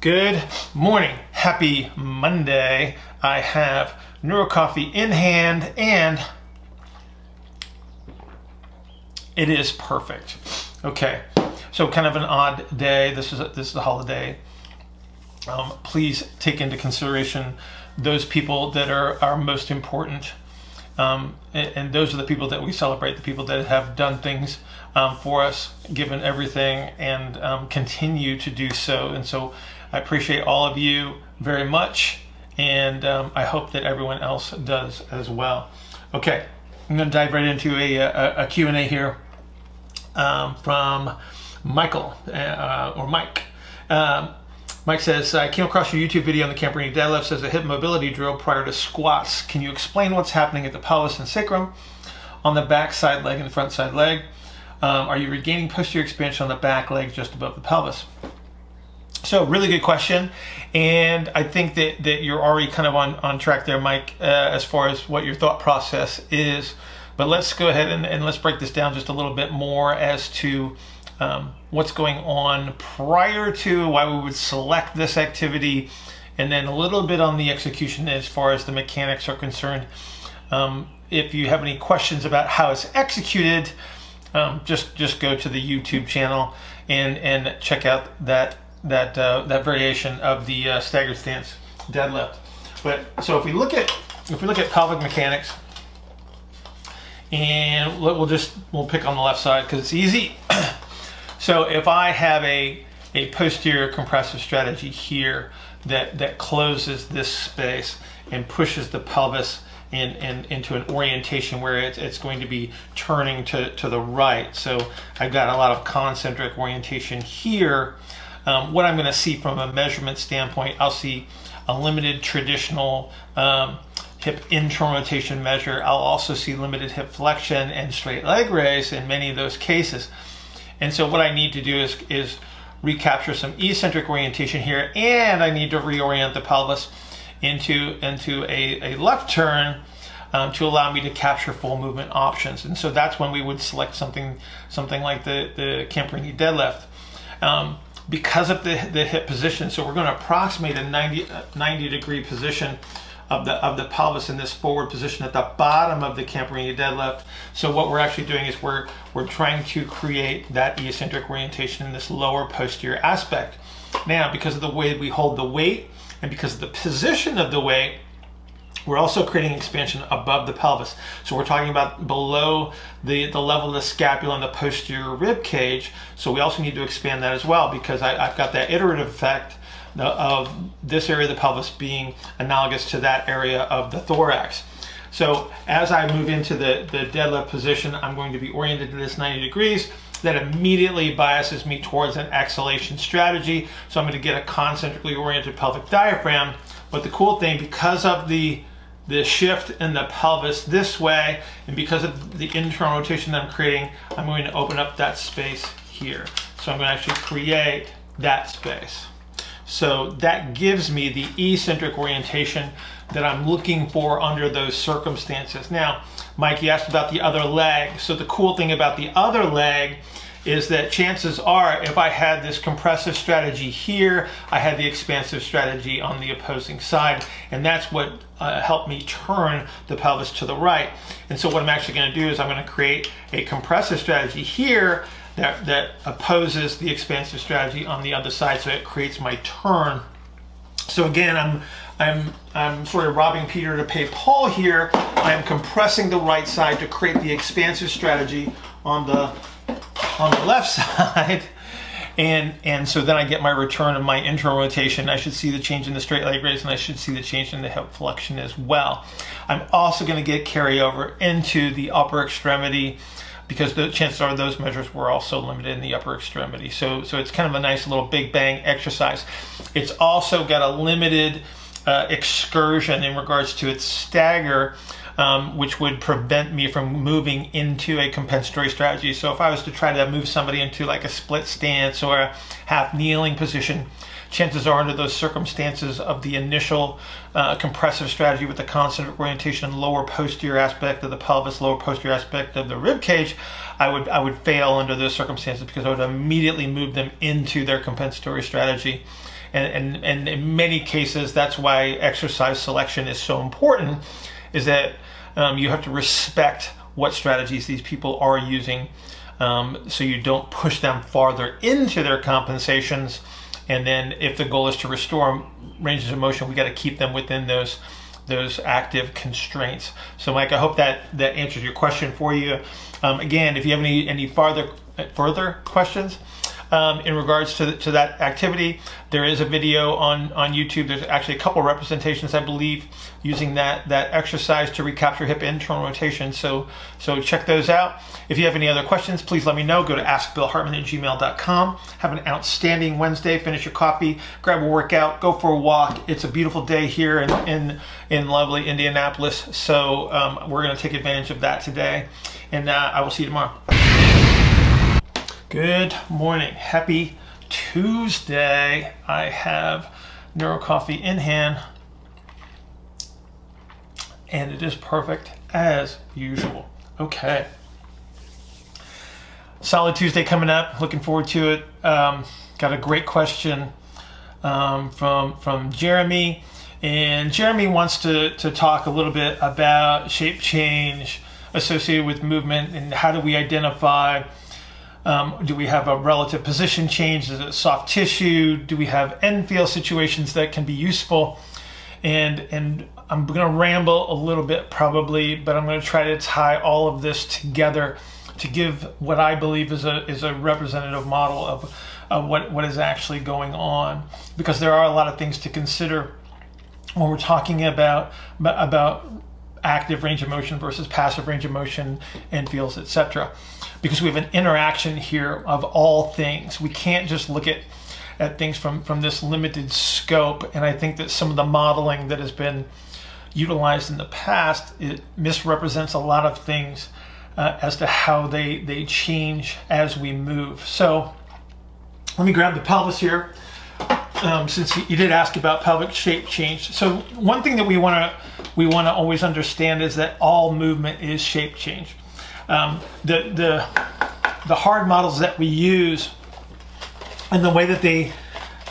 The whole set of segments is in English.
Good morning. Happy Monday. I have Neuro Coffee in hand and it is perfect. Okay, so kind of an odd day. This is a, this is a holiday. Um, please take into consideration those people that are, are most important. Um, and, and, those are the people that we celebrate, the people that have done things um, for us, given everything, and um, continue to do so. And so I appreciate all of you very much, and um, I hope that everyone else does as well. Okay, I'm going to dive right into a, a, a Q&A here um, from Michael, uh, or Mike. Um, Mike says, I came across your YouTube video on the Camperini deadlift as a hip mobility drill prior to squats. Can you explain what's happening at the pelvis and sacrum on the back side leg and front side leg? Um, are you regaining posterior expansion on the back leg just above the pelvis? So really good question, and I think that, that you're already kind of on, on track there, Mike, uh, as far as what your thought process is. But let's go ahead and, and let's break this down just a little bit more as to um, what's going on prior to why we would select this activity, and then a little bit on the execution as far as the mechanics are concerned. Um, if you have any questions about how it's executed, um, just just go to the YouTube channel and and check out that that uh, that variation of the uh, staggered stance deadlift. But so if we look at if we look at pelvic mechanics, and we'll just we'll pick on the left side because it's easy. So if I have a, a posterior compressive strategy here that, that closes this space and pushes the pelvis in, in, into an orientation where it's, it's going to be turning to, to the right. So I've got a lot of concentric orientation here. Um, what I'm going to see from a measurement standpoint, I'll see a limited traditional um, hip internal rotation measure. I'll also see limited hip flexion and straight leg raise in many of those cases. And so what I need to do is, is recapture some eccentric orientation here, and I need to reorient the pelvis into, into a, a left turn um, to allow me to capture full movement options. And so that's when we would select something, something like the, the Camperini deadlift. Um, because of the, the hip position, so we're going to approximate a 90, uh, 90 degree position of the of the pelvis in this forward position at the bottom of the Camperini deadlift. So what we're actually doing is we're we're trying to create that eccentric orientation in this lower posterior aspect. Now, because of the way we hold the weight and because of the position of the weight, we're also creating expansion above the pelvis. So we're talking about below the, the level of the scapula and the posterior rib cage. So we also need to expand that as well because I, have got that iterative effect of this area of the pelvis being analogous to that area of the thorax. So as I move into the, the deadlift position, I'm going to be oriented to this 90 degrees. That immediately biases me towards an exhalation strategy. So I'm going to get a concentrically oriented pelvic diaphragm. But the cool thing, because of the the shift in the pelvis this way, and because of the internal rotation that I'm creating, I'm going to open up that space here. So I'm going to actually create that space. So that gives me the eccentric orientation that I'm looking for under those circumstances. Now, Mike, you asked about the other leg. So the cool thing about the other leg is that chances are if I had this compressive strategy here, I had the expansive strategy on the opposing side. And that's what uh, helped me turn the pelvis to the right. And so what I'm actually gonna do is I'm gonna create a compressive strategy here that, that opposes the expansive strategy on the other side, so it creates my turn. So again, I'm I'm I'm sort of robbing Peter to pay Paul here. I'm compressing the right side to create the expansive strategy on the on the left side. And, and so then I get my return of my internal rotation. I should see the change in the straight leg raise and I should see the change in the hip flexion as well. I'm also going to get carryover into the upper extremity because the chances are those measures were also limited in the upper extremity. So, so it's kind of a nice little big bang exercise. It's also got a limited uh, excursion in regards to its stagger, um, which would prevent me from moving into a compensatory strategy. So if I was to try to move somebody into like a split stance or a half kneeling position, chances are under those circumstances of the initial uh, compressive strategy with the concentric orientation and lower posterior aspect of the pelvis, lower posterior aspect of the rib cage, I would I would fail under those circumstances because I would immediately move them into their compensatory strategy. and, and, and in many cases, that's why exercise selection is so important, is that um, you have to respect what strategies these people are using um, so you don't push them farther into their compensations. And then if the goal is to restore ranges of motion, we got to keep them within those those active constraints. So, Mike, I hope that that answers your question for you. Um, again, if you have any any farther further questions, um, in regards to, to that activity. There is a video on, on YouTube. There's actually a couple representations, I believe, using that, that exercise to recapture hip internal rotation. So, so check those out. If you have any other questions, please let me know. Go to askbillhartman at gmail.com. Have an outstanding Wednesday. Finish your coffee, grab a workout, go for a walk. It's a beautiful day here in, in, in lovely Indianapolis. So um, we're going to take advantage of that today. And uh, I will see you tomorrow. Good morning. Happy Tuesday. I have Neuro Coffee in hand, and it is perfect as usual. Okay. Solid Tuesday coming up. Looking forward to it. Um, got a great question um, from from Jeremy, and Jeremy wants to to talk a little bit about shape change associated with movement and how do we identify um, do we have a relative position change? Is it soft tissue? Do we have end feel situations that can be useful? And and I'm going to ramble a little bit probably, but I'm going to try to tie all of this together to give what I believe is a is a representative model of, of what what is actually going on because there are a lot of things to consider when we're talking about about active range of motion versus passive range of motion and feels etc because we have an interaction here of all things. We can't just look at at things from from this limited scope. And I think that some of the modeling that has been utilized in the past it misrepresents a lot of things uh, as to how they they change as we move. So let me grab the pelvis here. Um, since you did ask about pelvic shape change, so one thing that we want to we want to always understand is that all movement is shape change. Um, the, the, the hard models that we use and the way that they,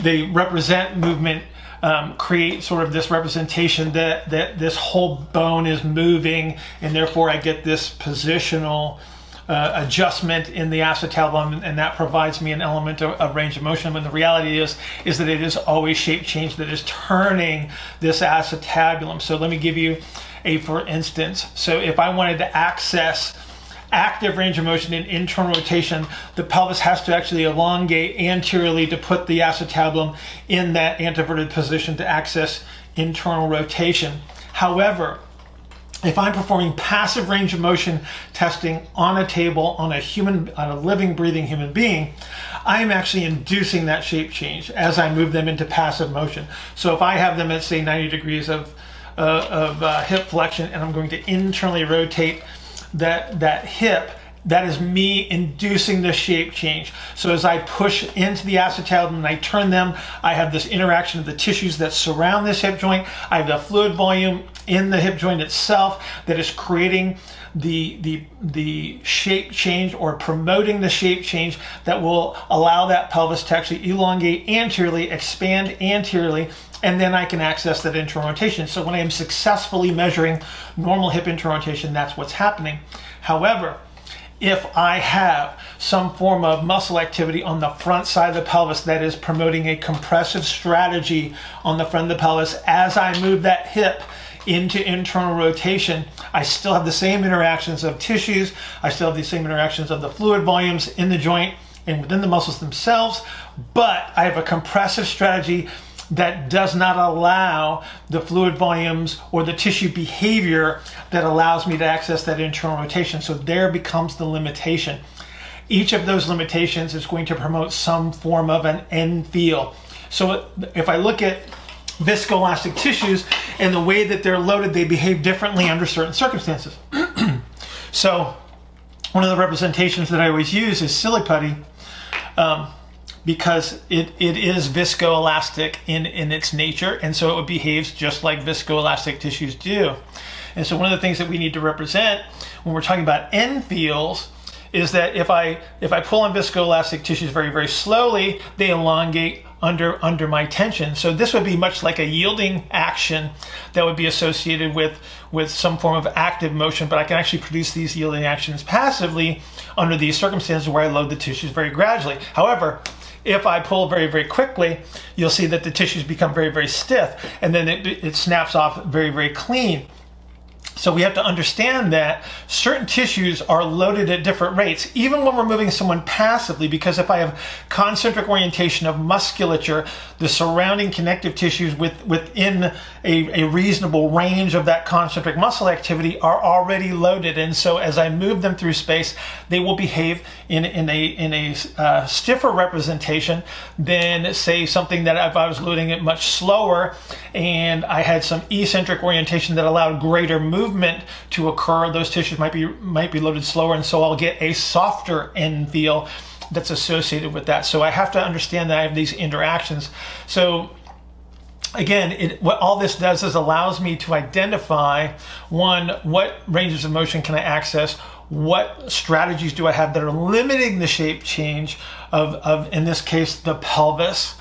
they represent movement um, create sort of this representation that, that this whole bone is moving and therefore I get this positional uh, adjustment in the acetabulum and that provides me an element of, of, range of motion. When the reality is is that it is always shape change that is turning this acetabulum. So let me give you a for instance. So if I wanted to access active range of motion in internal rotation, the pelvis has to actually elongate anteriorly to put the acetabulum in that anteverted position to access internal rotation. However, if I'm performing passive range of motion testing on a table on a human, on a living, breathing human being, I am actually inducing that shape change as I move them into passive motion. So if I have them at say 90 degrees of, uh, of uh, hip flexion and I'm going to internally rotate that that hip that is me inducing the shape change. So as I push into the acetabulum and I turn them, I have this interaction of the tissues that surround this hip joint. I have the fluid volume in the hip joint itself that is creating the, the, the shape change or promoting the shape change that will allow that pelvis to actually elongate anteriorly, expand anteriorly, and then I can access that internal rotation. So when I am successfully measuring normal hip internal rotation, that's what's happening. However, if I have some form of muscle activity on the front side of the pelvis that is promoting a compressive strategy on the front of the pelvis as I move that hip into internal rotation, I still have the same interactions of tissues, I still have the same interactions of the fluid volumes in the joint and within the muscles themselves, but I have a compressive strategy that does not allow the fluid volumes or the tissue behavior that allows me to access that internal rotation. So there becomes the limitation. Each of those limitations is going to promote some form of an end feel. So if I look at viscoelastic tissues and the way that they're loaded, they behave differently under certain circumstances. so one of the representations that I always use is silly putty. Um, because it, it is viscoelastic in, in its nature, and so it behaves just like viscoelastic tissues do. And so one of the things that we need to represent when we're talking about end feels is that if I if I pull on viscoelastic tissues very very slowly, they elongate under under my tension. So this would be much like a yielding action that would be associated with with some form of active motion, but I can actually produce these yielding actions passively under these circumstances where I load the tissues very gradually. However, if I pull very, very quickly, you'll see that the tissues become very, very stiff and then it, it snaps off very, very clean. So we have to understand that certain tissues are loaded at different rates, even when we're moving someone passively, because if I have concentric orientation of musculature, the surrounding connective tissues with, within a, a reasonable range of that concentric muscle activity are already loaded. And so as I move them through space, they will behave in, in a, in a uh, stiffer representation than, say, something that if I was loading it much slower and I had some eccentric orientation that allowed greater movement movement to occur, those tissues might be might be loaded slower, and so I'll get a softer end feel that's associated with that. So I have to understand that I have these interactions. So again, it, what all this does is allows me to identify one, what ranges of motion can I access, what strategies do I have that are limiting the shape change of, of in this case, the pelvis.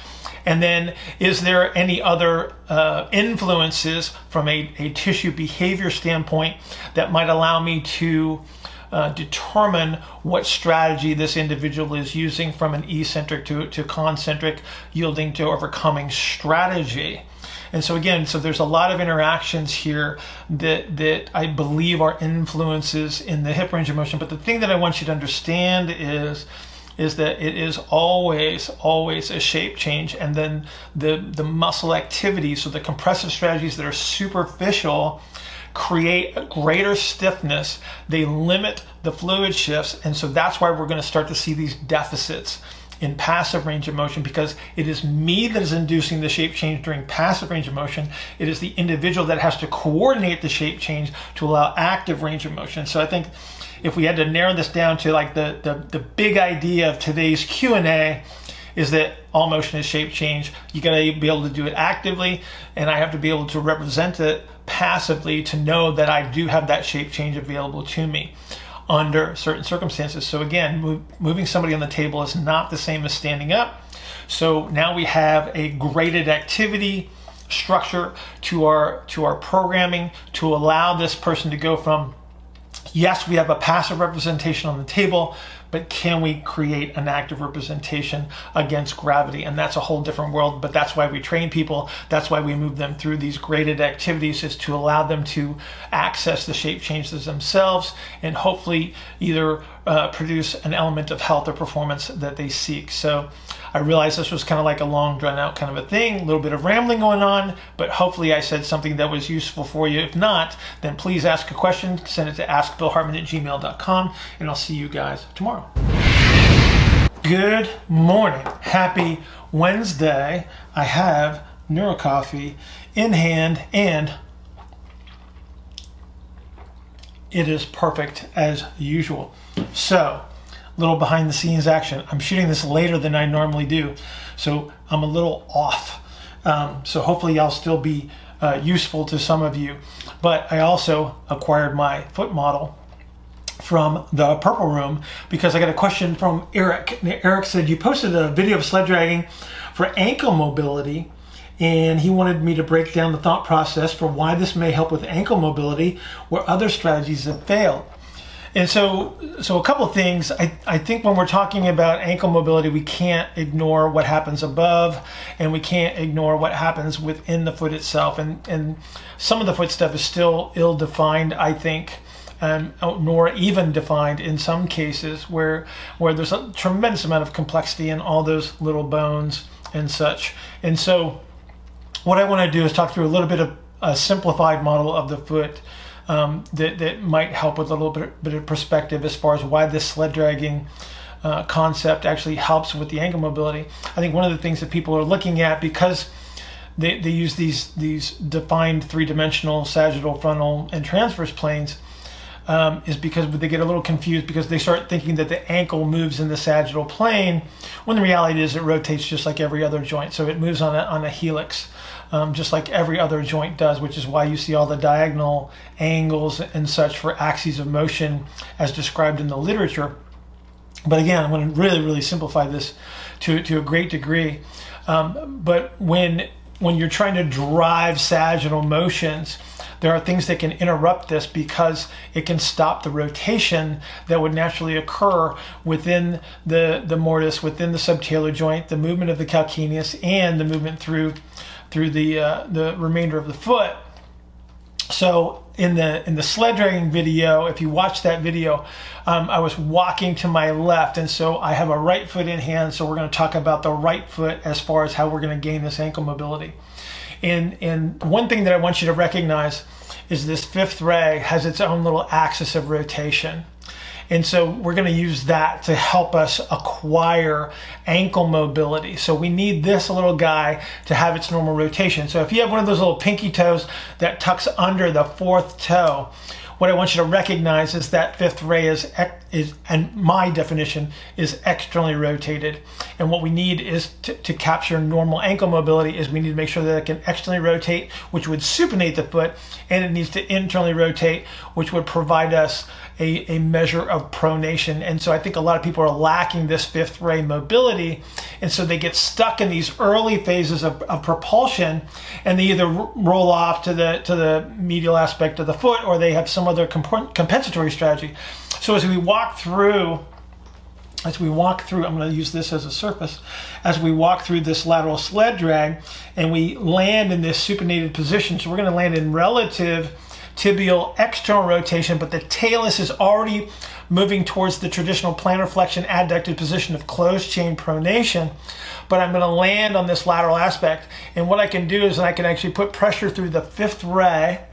And then, is there any other uh, influences from a, a tissue behavior standpoint that might allow me to uh, determine what strategy this individual is using from an eccentric to, to concentric, yielding to overcoming strategy? And so again, so there's a lot of interactions here that that I believe are influences in the hip range of motion. But the thing that I want you to understand is is that it is always, always a shape change. And then the, the muscle activity, so the compressive strategies that are superficial, create a greater stiffness. They limit the fluid shifts. And so that's why we're going to start to see these deficits in passive range of motion because it is me that is inducing the shape change during passive range of motion. It is the individual that has to coordinate the shape change to allow active range of motion. So I think if we had to narrow this down to like the, the, the big idea of today's Q&A is that all motion is shape change. You got to be able to do it actively, and I have to be able to represent it passively to know that I do have that shape change available to me under certain circumstances. So again, move, moving somebody on the table is not the same as standing up. So now we have a graded activity structure to our to our programming to allow this person to go from yes, we have a passive representation on the table, but can we create an active representation against gravity? And that's a whole different world, but that's why we train people. That's why we move them through these graded activities is to allow them to access the shape changes themselves and hopefully either uh, produce an element of health or performance that they seek. So I realized this was kind of like a long drawn out kind of a thing, a little bit of rambling going on, but hopefully I said something that was useful for you. If not, then please ask a question, send it to askbillhartman at gmail.com, and I'll see you guys tomorrow. Good morning. Happy Wednesday. I have NeuroCoffee in hand and it is perfect as usual. So, little behind the scenes action. I'm shooting this later than I normally do, so I'm a little off. Um, so hopefully I'll still be uh, useful to some of you. But I also acquired my foot model from the Purple Room because I got a question from Eric. Eric said, You posted a video of sled dragging for ankle mobility, and he wanted me to break down the thought process for why this may help with ankle mobility where other strategies have failed. And so, so a couple things. I, I think when we're talking about ankle mobility, we can't ignore what happens above, and we can't ignore what happens within the foot itself. And and some of the foot stuff is still ill-defined, I think, and nor even defined in some cases, where where there's a tremendous amount of complexity in all those little bones and such. And so, what I want to do is talk through a little bit of a simplified model of the foot um, that, that might help with a little bit, bit of perspective as far as why this sled dragging uh, concept actually helps with the ankle mobility. I think one of the things that people are looking at because they, they use these these defined three-dimensional sagittal, frontal, and transverse planes um, is because they get a little confused because they start thinking that the ankle moves in the sagittal plane when the reality is it rotates just like every other joint. So it moves on a, on a helix um, just like every other joint does, which is why you see all the diagonal angles and such for axes of motion as described in the literature. But again, I'm going to really, really simplify this to, to a great degree. Um, but when when you're trying to drive sagittal motions, there are things that can interrupt this because it can stop the rotation that would naturally occur within the, the mortise, within the subtalar joint, the movement of the calcaneus, and the movement through through the uh, the remainder of the foot. So in the in the sled dragging video, if you watch that video, um, I was walking to my left, and so I have a right foot in hand. So we're going to talk about the right foot as far as how we're going to gain this ankle mobility. And and one thing that I want you to recognize is this fifth ray has its own little axis of rotation. And so we're going to use that to help us acquire ankle mobility. So we need this little guy to have its normal rotation. So if you have one of those little pinky toes that tucks under the fourth toe, what I want you to recognize is that fifth ray is, is and my definition is externally rotated. And what we need is to, to capture normal ankle mobility is we need to make sure that it can externally rotate, which would supinate the foot, and it needs to internally rotate, which would provide us a, a measure of pronation. And so I think a lot of people are lacking this fifth ray mobility. And so they get stuck in these early phases of, of propulsion and they either roll off to the, to the medial aspect of the foot or they have some other comp- compensatory strategy. So as we walk through, as we walk through, I'm going to use this as a surface, as we walk through this lateral sled drag and we land in this supinated position. So we're going to land in relative tibial external rotation, but the talus is already moving towards the traditional plantar flexion adducted position of closed chain pronation. But I'm going to land on this lateral aspect. And what I can do is I can actually put pressure through the fifth ray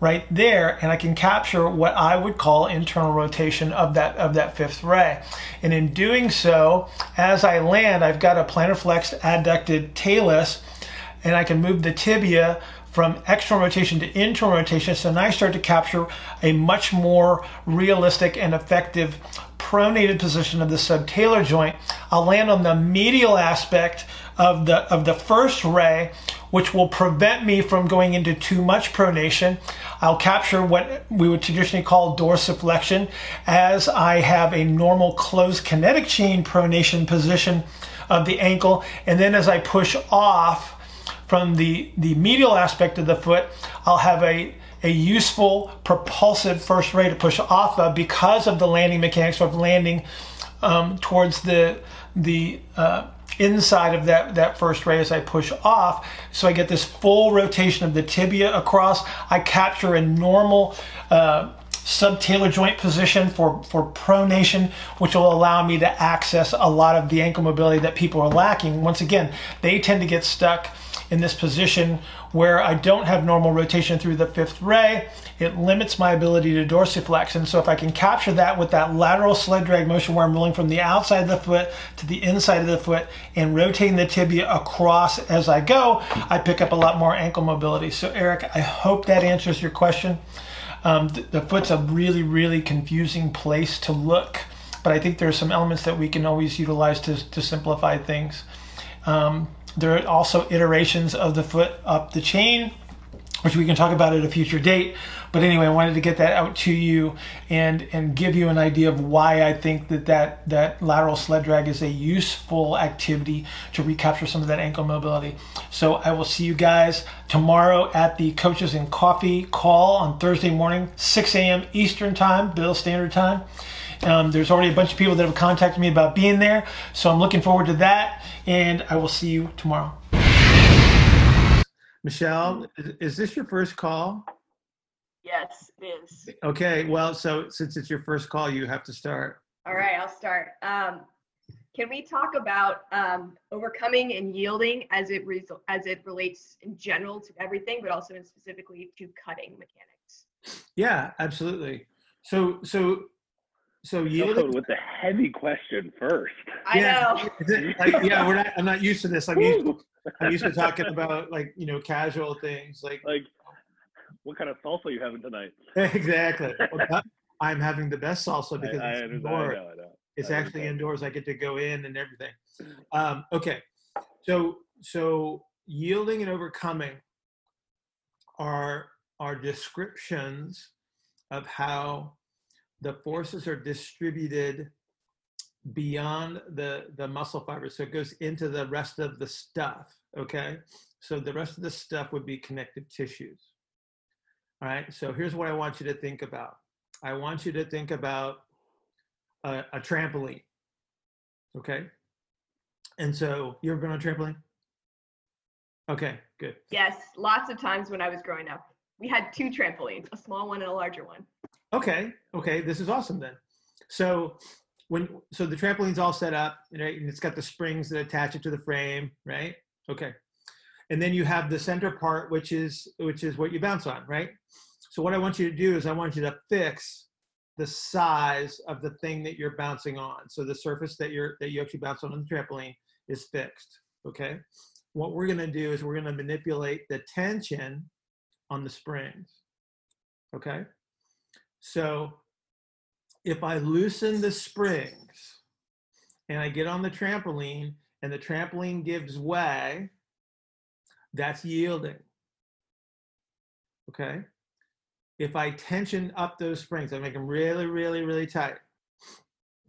right there and I can capture what I would call internal rotation of that of that fifth ray. And in doing so, as I land, I've got a plantar flexed adducted talus and I can move the tibia from external rotation to internal rotation. So now I start to capture a much more realistic and effective pronated position of the subtalar joint. I'll land on the medial aspect of the of the first ray, which will prevent me from going into too much pronation. I'll capture what we would traditionally call dorsiflexion as I have a normal closed kinetic chain pronation position of the ankle. And then as I push off, from the, the medial aspect of the foot, I'll have a, a useful propulsive first ray to push off of because of the landing mechanics of landing um, towards the, the uh, inside of that, that first ray as I push off. So I get this full rotation of the tibia across. I capture a normal uh, subtalar joint position for, for pronation, which will allow me to access a lot of the ankle mobility that people are lacking. Once again, they tend to get stuck in this position where I don't have normal rotation through the fifth ray, it limits my ability to dorsiflex. And so if I can capture that with that lateral sled drag motion where I'm rolling from the outside of the foot to the inside of the foot and rotating the tibia across as I go, I pick up a lot more ankle mobility. So Eric, I hope that answers your question. Um, the, the foot's a really, really confusing place to look, but I think there are some elements that we can always utilize to, to simplify things. Um, there are also iterations of the foot up the chain, which we can talk about at a future date. But anyway, I wanted to get that out to you and and give you an idea of why I think that that, that lateral sled drag is a useful activity to recapture some of that ankle mobility. So I will see you guys tomorrow at the Coaches and Coffee call on Thursday morning, 6 a.m. Eastern Time, Bill Standard Time. Um, there's already a bunch of people that have contacted me about being there, so I'm looking forward to that, and I will see you tomorrow. Michelle, is this your first call? Yes, it is. Okay, well, so since it's your first call, you have to start. All right, I'll start. Um, can we talk about um, overcoming and yielding as it re- as it relates in general to everything, but also in specifically to cutting mechanics? Yeah, absolutely. So, so so you with the heavy question first. I yeah. know. like, yeah, we're not. I'm not used to this. I'm used. To, I'm used to talking about like you know casual things like like what kind of salsa you having tonight? exactly. Well, I'm having the best salsa because I, I it's indoors. I know, I know. It's actually indoors. I get to go in and everything. Um, okay, so so yielding and overcoming are are descriptions of how the forces are distributed beyond the, the muscle fibers. So it goes into the rest of the stuff, okay? So the rest of the stuff would be connective tissues. All right, so here's what I want you to think about. I want you to think about a, a trampoline, okay? And so you ever been on a trampoline? Okay, good. Yes, lots of times when I was growing up, we had two trampolines, a small one and a larger one. Okay, okay, this is awesome then. So when so the trampoline's all set up, right, and it's got the springs that attach it to the frame, right? Okay, and then you have the center part, which is which is what you bounce on, right? So what I want you to do is I want you to fix the size of the thing that you're bouncing on. So the surface that you're that you actually bounce on on the trampoline is fixed. Okay. What we're gonna do is we're gonna manipulate the tension on the springs. Okay. So if I loosen the springs and I get on the trampoline and the trampoline gives way, that's yielding. Okay. If I tension up those springs, I make them really, really, really tight.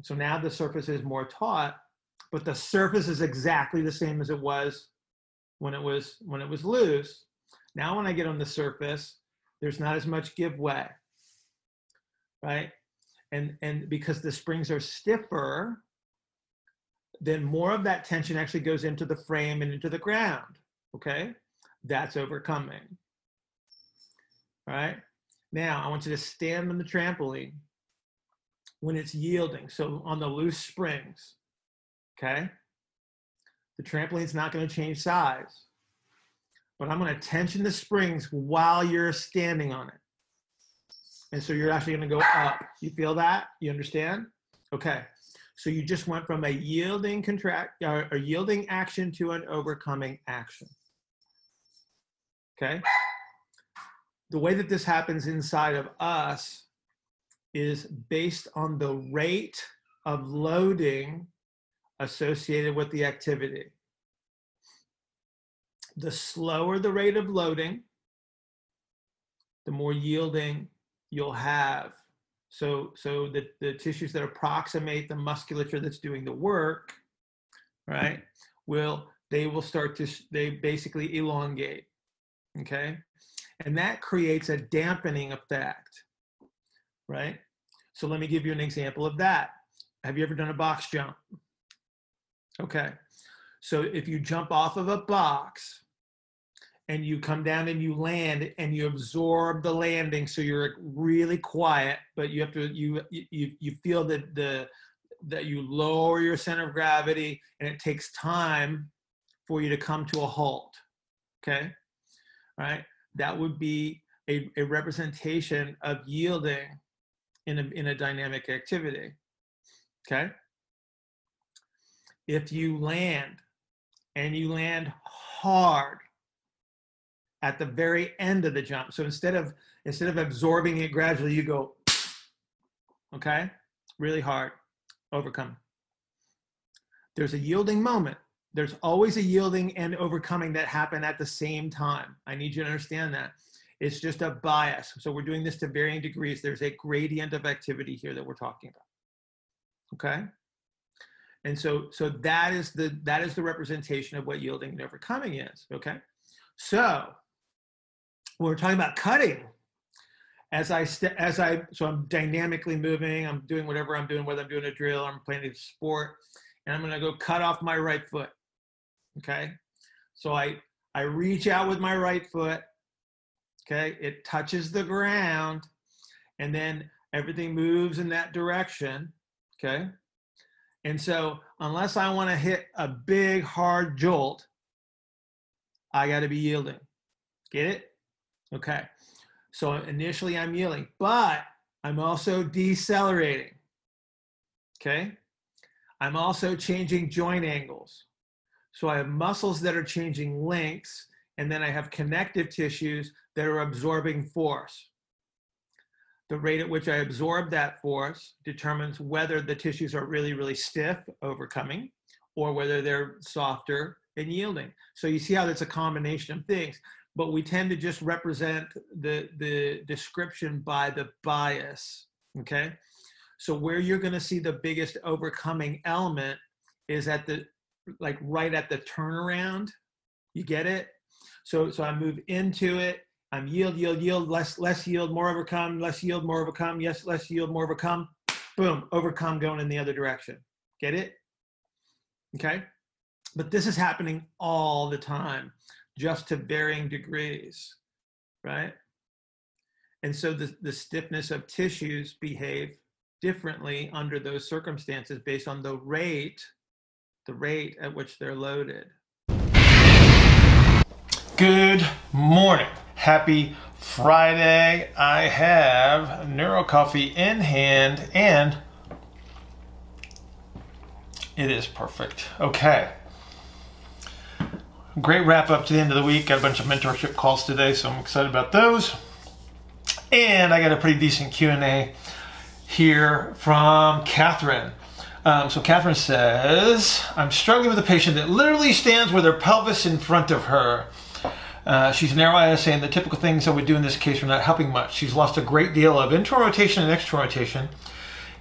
So now the surface is more taut, but the surface is exactly the same as it was when it was when it was loose. Now when I get on the surface, there's not as much give way. Right? And and because the springs are stiffer, then more of that tension actually goes into the frame and into the ground okay? That's overcoming. All right? Now, I want you to stand on the trampoline when it's yielding. So on the loose springs, okay? The trampoline's not going to change size, but I'm going to tension the springs while you're standing on it. And so you're actually going to go up. You feel that? You understand? Okay. So you just went from a yielding contract or a yielding action to an overcoming action. Okay? The way that this happens inside of us is based on the rate of loading associated with the activity. The slower the rate of loading, the more yielding you'll have. So, so the, the tissues that approximate the musculature that's doing the work, right, will they will start to they basically elongate okay? And that creates a dampening effect, right? So let me give you an example of that. Have you ever done a box jump? Okay. So if you jump off of a box and you come down and you land and you absorb the landing so you're really quiet, but you have to you you you feel that the that you lower your center of gravity and it takes time for you to come to a halt. Okay? right? That would be a, a representation of yielding in a, in a dynamic activity, okay? If you land and you land hard at the very end of the jump, so instead of instead of absorbing it gradually, you go, okay, really hard, overcome. There's a yielding moment there's always a yielding and overcoming that happen at the same time. I need you to understand that. It's just a bias. So we're doing this to varying degrees. There's a gradient of activity here that we're talking about. Okay? And so so that is the that is the representation of what yielding and overcoming is. Okay? So we're talking about cutting, as I st- as I so I'm dynamically moving, I'm doing whatever I'm doing, whether I'm doing a drill, I'm playing a sport, and I'm gonna go cut off my right foot okay? So I, I reach out with my right foot, okay? It touches the ground, and then everything moves in that direction, okay? And so unless I wanna hit a big hard jolt, I gotta be yielding. Get it? Okay. So initially I'm yielding, but I'm also decelerating. Okay. I'm also changing joint angles. So I have muscles that are changing lengths, and then I have connective tissues that are absorbing force. The rate at which I absorb that force determines whether the tissues are really, really stiff, overcoming, or whether they're softer and yielding. So you see how that's a combination of things, but we tend to just represent the, the description by the bias, okay? So where you're going to see the biggest overcoming element is at the like right at the turnaround. You get it? So so I move into it. I'm yield, yield, yield, less, less yield, more overcome, less yield, more overcome, yes, less yield, more overcome. Boom, overcome going in the other direction. Get it? Okay. But this is happening all the time, just to varying degrees, right? And so the, the stiffness of tissues behave differently under those circumstances based on the rate, the rate at which they're loaded. Good morning. Happy Friday. I have Neuro Coffee in hand and it is perfect. Okay. Great wrap up to the end of the week. Got a bunch of mentorship calls today, so I'm excited about those. And I got a pretty decent Q&A here from Catherine. Um, so Catherine says, I'm struggling with a patient that literally stands with her pelvis in front of her. Uh, she's narrow ISA, and the typical things I would do in this case are not helping much. She's lost a great deal of internal rotation and external rotation,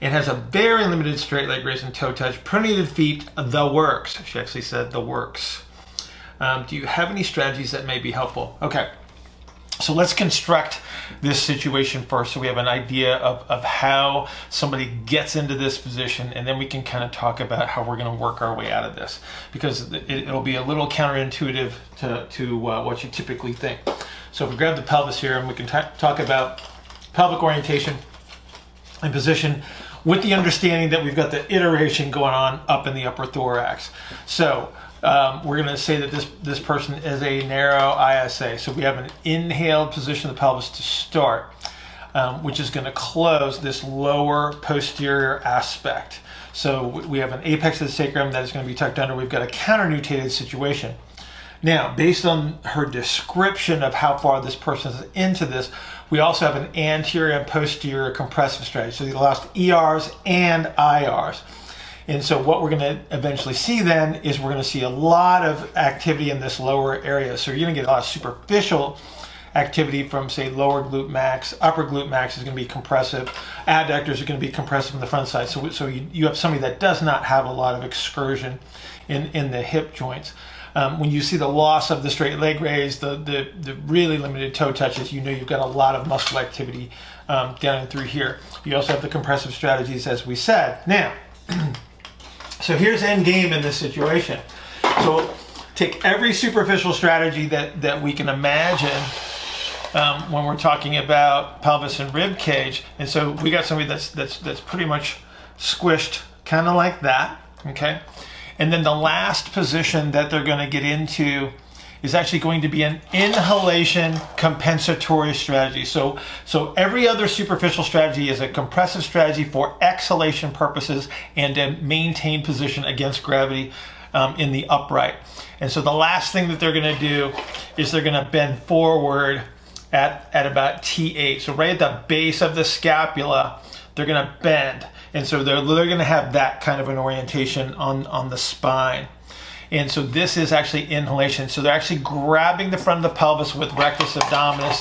and has a very limited straight leg raise and toe touch. Pronated feet, the works. She actually said the works. Um, do you have any strategies that may be helpful? Okay, so let's construct this situation first so we have an idea of, of how somebody gets into this position and then we can kind of talk about how we're going to work our way out of this because it, will be a little counterintuitive to, to uh, what you typically think. So if we grab the pelvis here and we can t- talk about pelvic orientation and position with the understanding that we've got the iteration going on up in the upper thorax. So um, we're going to say that this, this person is a narrow ISA. So we have an inhaled position of the pelvis to start, um, which is going to close this lower posterior aspect. So we have an apex of the sacrum that is going to be tucked under. We've got a counternutated situation. Now, based on her description of how far this person is into this, we also have an anterior and posterior compressive strategy. So they lost ERs and IRs. And so what we're going to eventually see then is we're going to see a lot of activity in this lower area. So you're going to get a lot of superficial activity from say lower glute max, upper glute max is going to be compressive, adductors are going to be compressive on the front side. So, so you, you have somebody that does not have a lot of excursion in, in the hip joints. Um, when you see the loss of the straight leg raise, the, the, the really limited toe touches, you know you've got a lot of muscle activity um, down and through here. You also have the compressive strategies as we said. Now, So here's end game in this situation. So take every superficial strategy that, that we can imagine um, when we're talking about pelvis and rib cage. And so we got somebody that's that's that's pretty much squished, kind of like that. Okay. And then the last position that they're going to get into is actually going to be an inhalation compensatory strategy. So, so every other superficial strategy is a compressive strategy for exhalation purposes and to maintain position against gravity um, in the upright. And so the last thing that they're going to do is they're going to bend forward at, at about T8. So right at the base of the scapula, they're going to bend. And so they're, they're going to have that kind of an orientation on, on the spine. And so this is actually inhalation. So they're actually grabbing the front of the pelvis with rectus abdominis.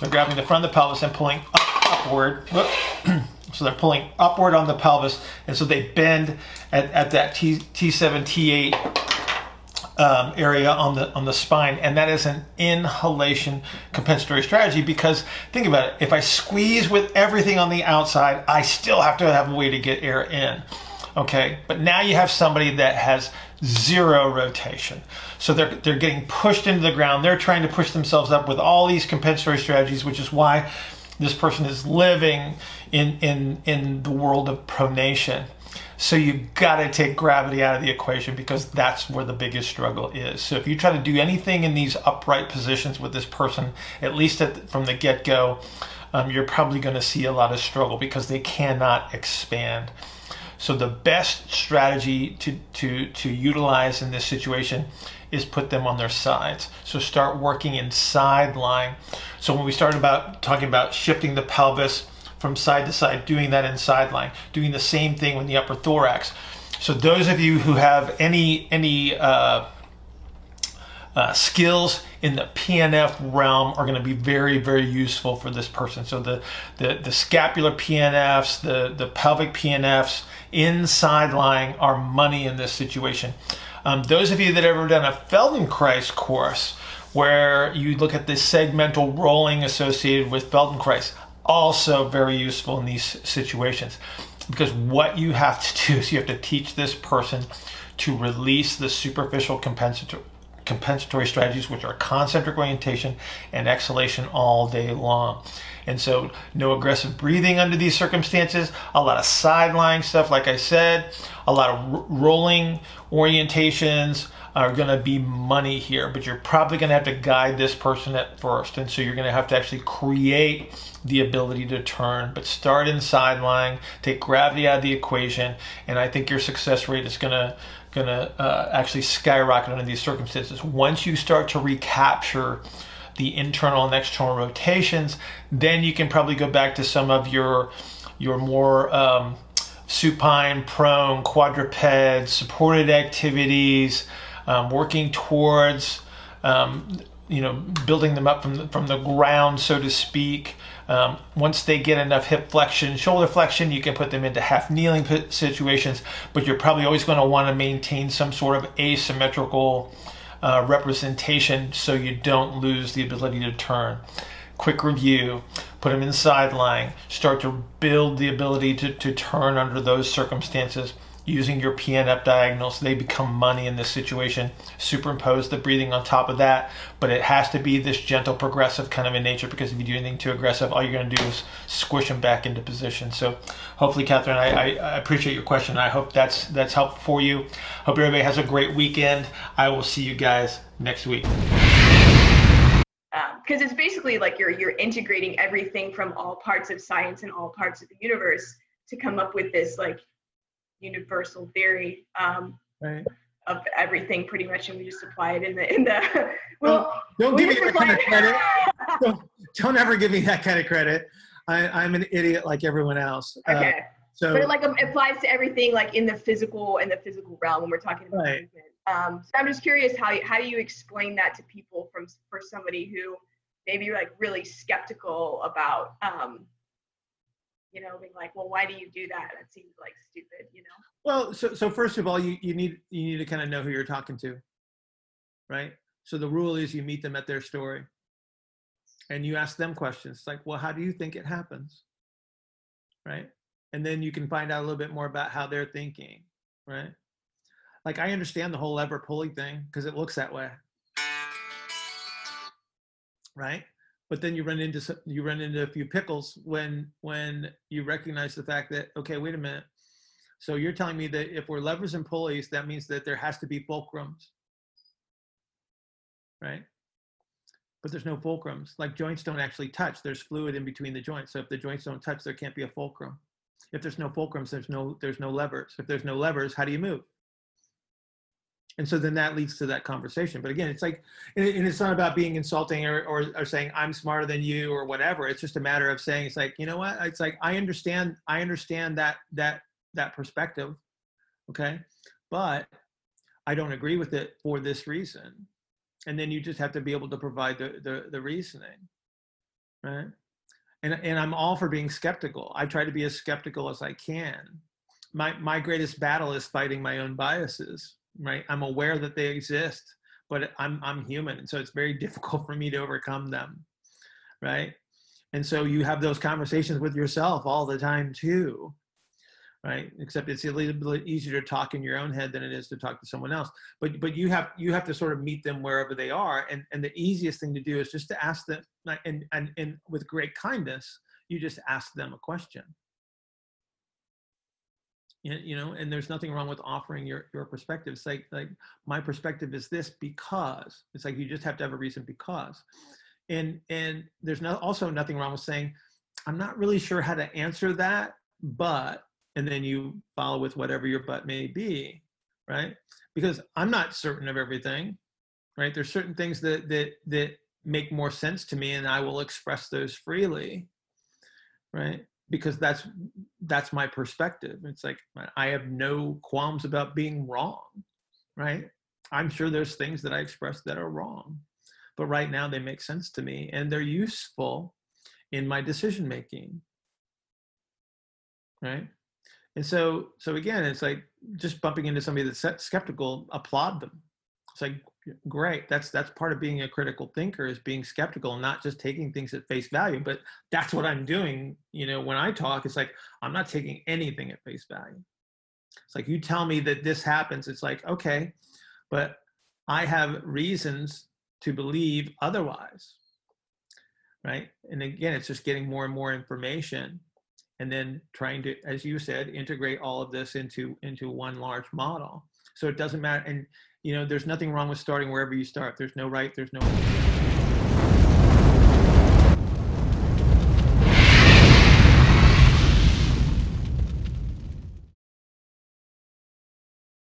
They're grabbing the front of the pelvis and pulling up, upward. so they're pulling upward on the pelvis. And so they bend at, at that T, T7, T8 um, area on the on the spine, and that is an inhalation compensatory strategy. Because think about it: if I squeeze with everything on the outside, I still have to have a way to get air in. Okay, but now you have somebody that has zero rotation. So they're, they're getting pushed into the ground. They're trying to push themselves up with all these compensatory strategies, which is why this person is living in, in, in the world of pronation. So you've got to take gravity out of the equation because that's where the biggest struggle is. So if you try to do anything in these upright positions with this person, at least at, from the get go, um, you're probably going to see a lot of struggle because they cannot expand. So the best strategy to, to, to utilize in this situation is put them on their sides. So start working in side lying. So when we started about talking about shifting the pelvis from side to side, doing that in side lying, doing the same thing with the upper thorax. So those of you who have any any uh, uh, skills in the PNF realm are going to be very, very useful for this person. So the, the, the scapular PNFs, the, the pelvic PNFs, inside lying are money in this situation. Um, those of you that ever done a Feldenkrais course, where you look at the segmental rolling associated with Feldenkrais, also very useful in these situations. Because what you have to do is you have to teach this person to release the superficial compensatory, compensatory strategies, which are concentric orientation and exhalation all day long. And so, no aggressive breathing under these circumstances, a lot of side lying stuff, like I said, a lot of r- rolling orientations are going to be money here, but you're probably going to have to guide this person at first. And so, you're going to have to actually create the ability to turn, but start in side lying, take gravity out of the equation, and I think your success rate is going to going to uh, actually skyrocket under these circumstances. Once you start to recapture the internal and external rotations, then you can probably go back to some of your your more um, supine, prone, quadruped, supported activities, um, working towards um, you know building them up from the, from the ground, so to speak. Um, once they get enough hip flexion, shoulder flexion, you can put them into half kneeling situations, but you're probably always going to want to maintain some sort of asymmetrical uh, representation so you don't lose the ability to turn. Quick review put them in side lying, start to build the ability to, to turn under those circumstances using your PNF diagonals. They become money in this situation. Superimpose the breathing on top of that, but it has to be this gentle, progressive kind of in nature because if you do anything too aggressive, all you're going to do is squish them back into position. So, hopefully, Catherine, I, I, appreciate your question. I hope that's that's helpful for you. Hope everybody has a great weekend. I will see you guys next week because um, it's basically like you're you're integrating everything from all parts of science and all parts of the universe to come up with this like universal theory um, right. of everything pretty much, and we just apply it in the in the. well, don't, give me that kind of credit. don't, don't ever give me that kind of credit. I, am an idiot like everyone else. Uh, okay. Uh, so, but it like applies to everything like in the physical in the physical realm when we're talking about right. movement. Um, so I'm just curious how how do you explain that to people from for somebody who maybe like really skeptical about um, you know, being like, well, why do you do that? That seems like stupid, you know? Well, so, so first of all, you, you need, you need to kind of know who you're talking to, right? So the rule is you meet them at their story and you ask them questions it's like, well, how do you think it happens? Right. And then you can find out a little bit more about how they're thinking, right? Like I understand the whole lever pulley thing because it looks that way. Right but then you run into some, you run into a few pickles when when you recognize the fact that okay wait a minute. So you're telling me that if we're levers and pulleys that means that there has to be fulcrums. Right? But there's no fulcrums. Like joints don't actually touch. There's fluid in between the joints. So if the joints don't touch there can't be a fulcrum. If there's no fulcrums there's no there's no levers. If there's no levers how do you move and so then that leads to that conversation. But again it's like and it's not about being insulting or, or, or, saying i'm smarter than you or whatever. It's just a matter of saying it's like you know what? It's like i understand i understand that that that perspective okay? But i don't agree with it for this reason. And then you just have to be able to provide the the, the reasoning right? And and i'm all for being skeptical. I try to be as skeptical as i can. My my greatest battle is fighting my own biases right? I'm aware that they exist, but I'm I'm human, and so it's very difficult for me to overcome them, right? And so you have those conversations with yourself all the time too, right? Except it's a little bit easier to talk in your own head than it is to talk to someone else. But but you have you have to sort of meet them wherever they are, and and the easiest thing to do is just to ask them, and and and with great kindness, you just ask them a question you know and there's nothing wrong with offering your your perspective. It's like like my perspective is this because it's like you just have to have a reason because. And and there's no also nothing wrong with saying i'm not really sure how to answer that but and then you follow with whatever your but may be right? Because i'm not certain of everything right? There's certain things that that that make more sense to me and i will express those freely right because that's that's my perspective it's like i have no qualms about being wrong right I'm sure there's things that I express that are wrong, but right now they make sense to me and they're useful in my decision making. Right? And so so again, it's like just bumping into somebody that's skeptical, applaud them. It's like great. That's that's part of being a critical thinker is being skeptical and not just taking things at face value. But that's what I'm doing. You know, when I talk, it's like I'm not taking anything at face value. It's like you tell me that this happens. It's like okay, but I have reasons to believe otherwise. Right. And again, it's just getting more and more information and then trying to, as you said, integrate all of this into into one large model. So it doesn't matter. And you know, there's nothing wrong with starting wherever you start. There's no right, there's no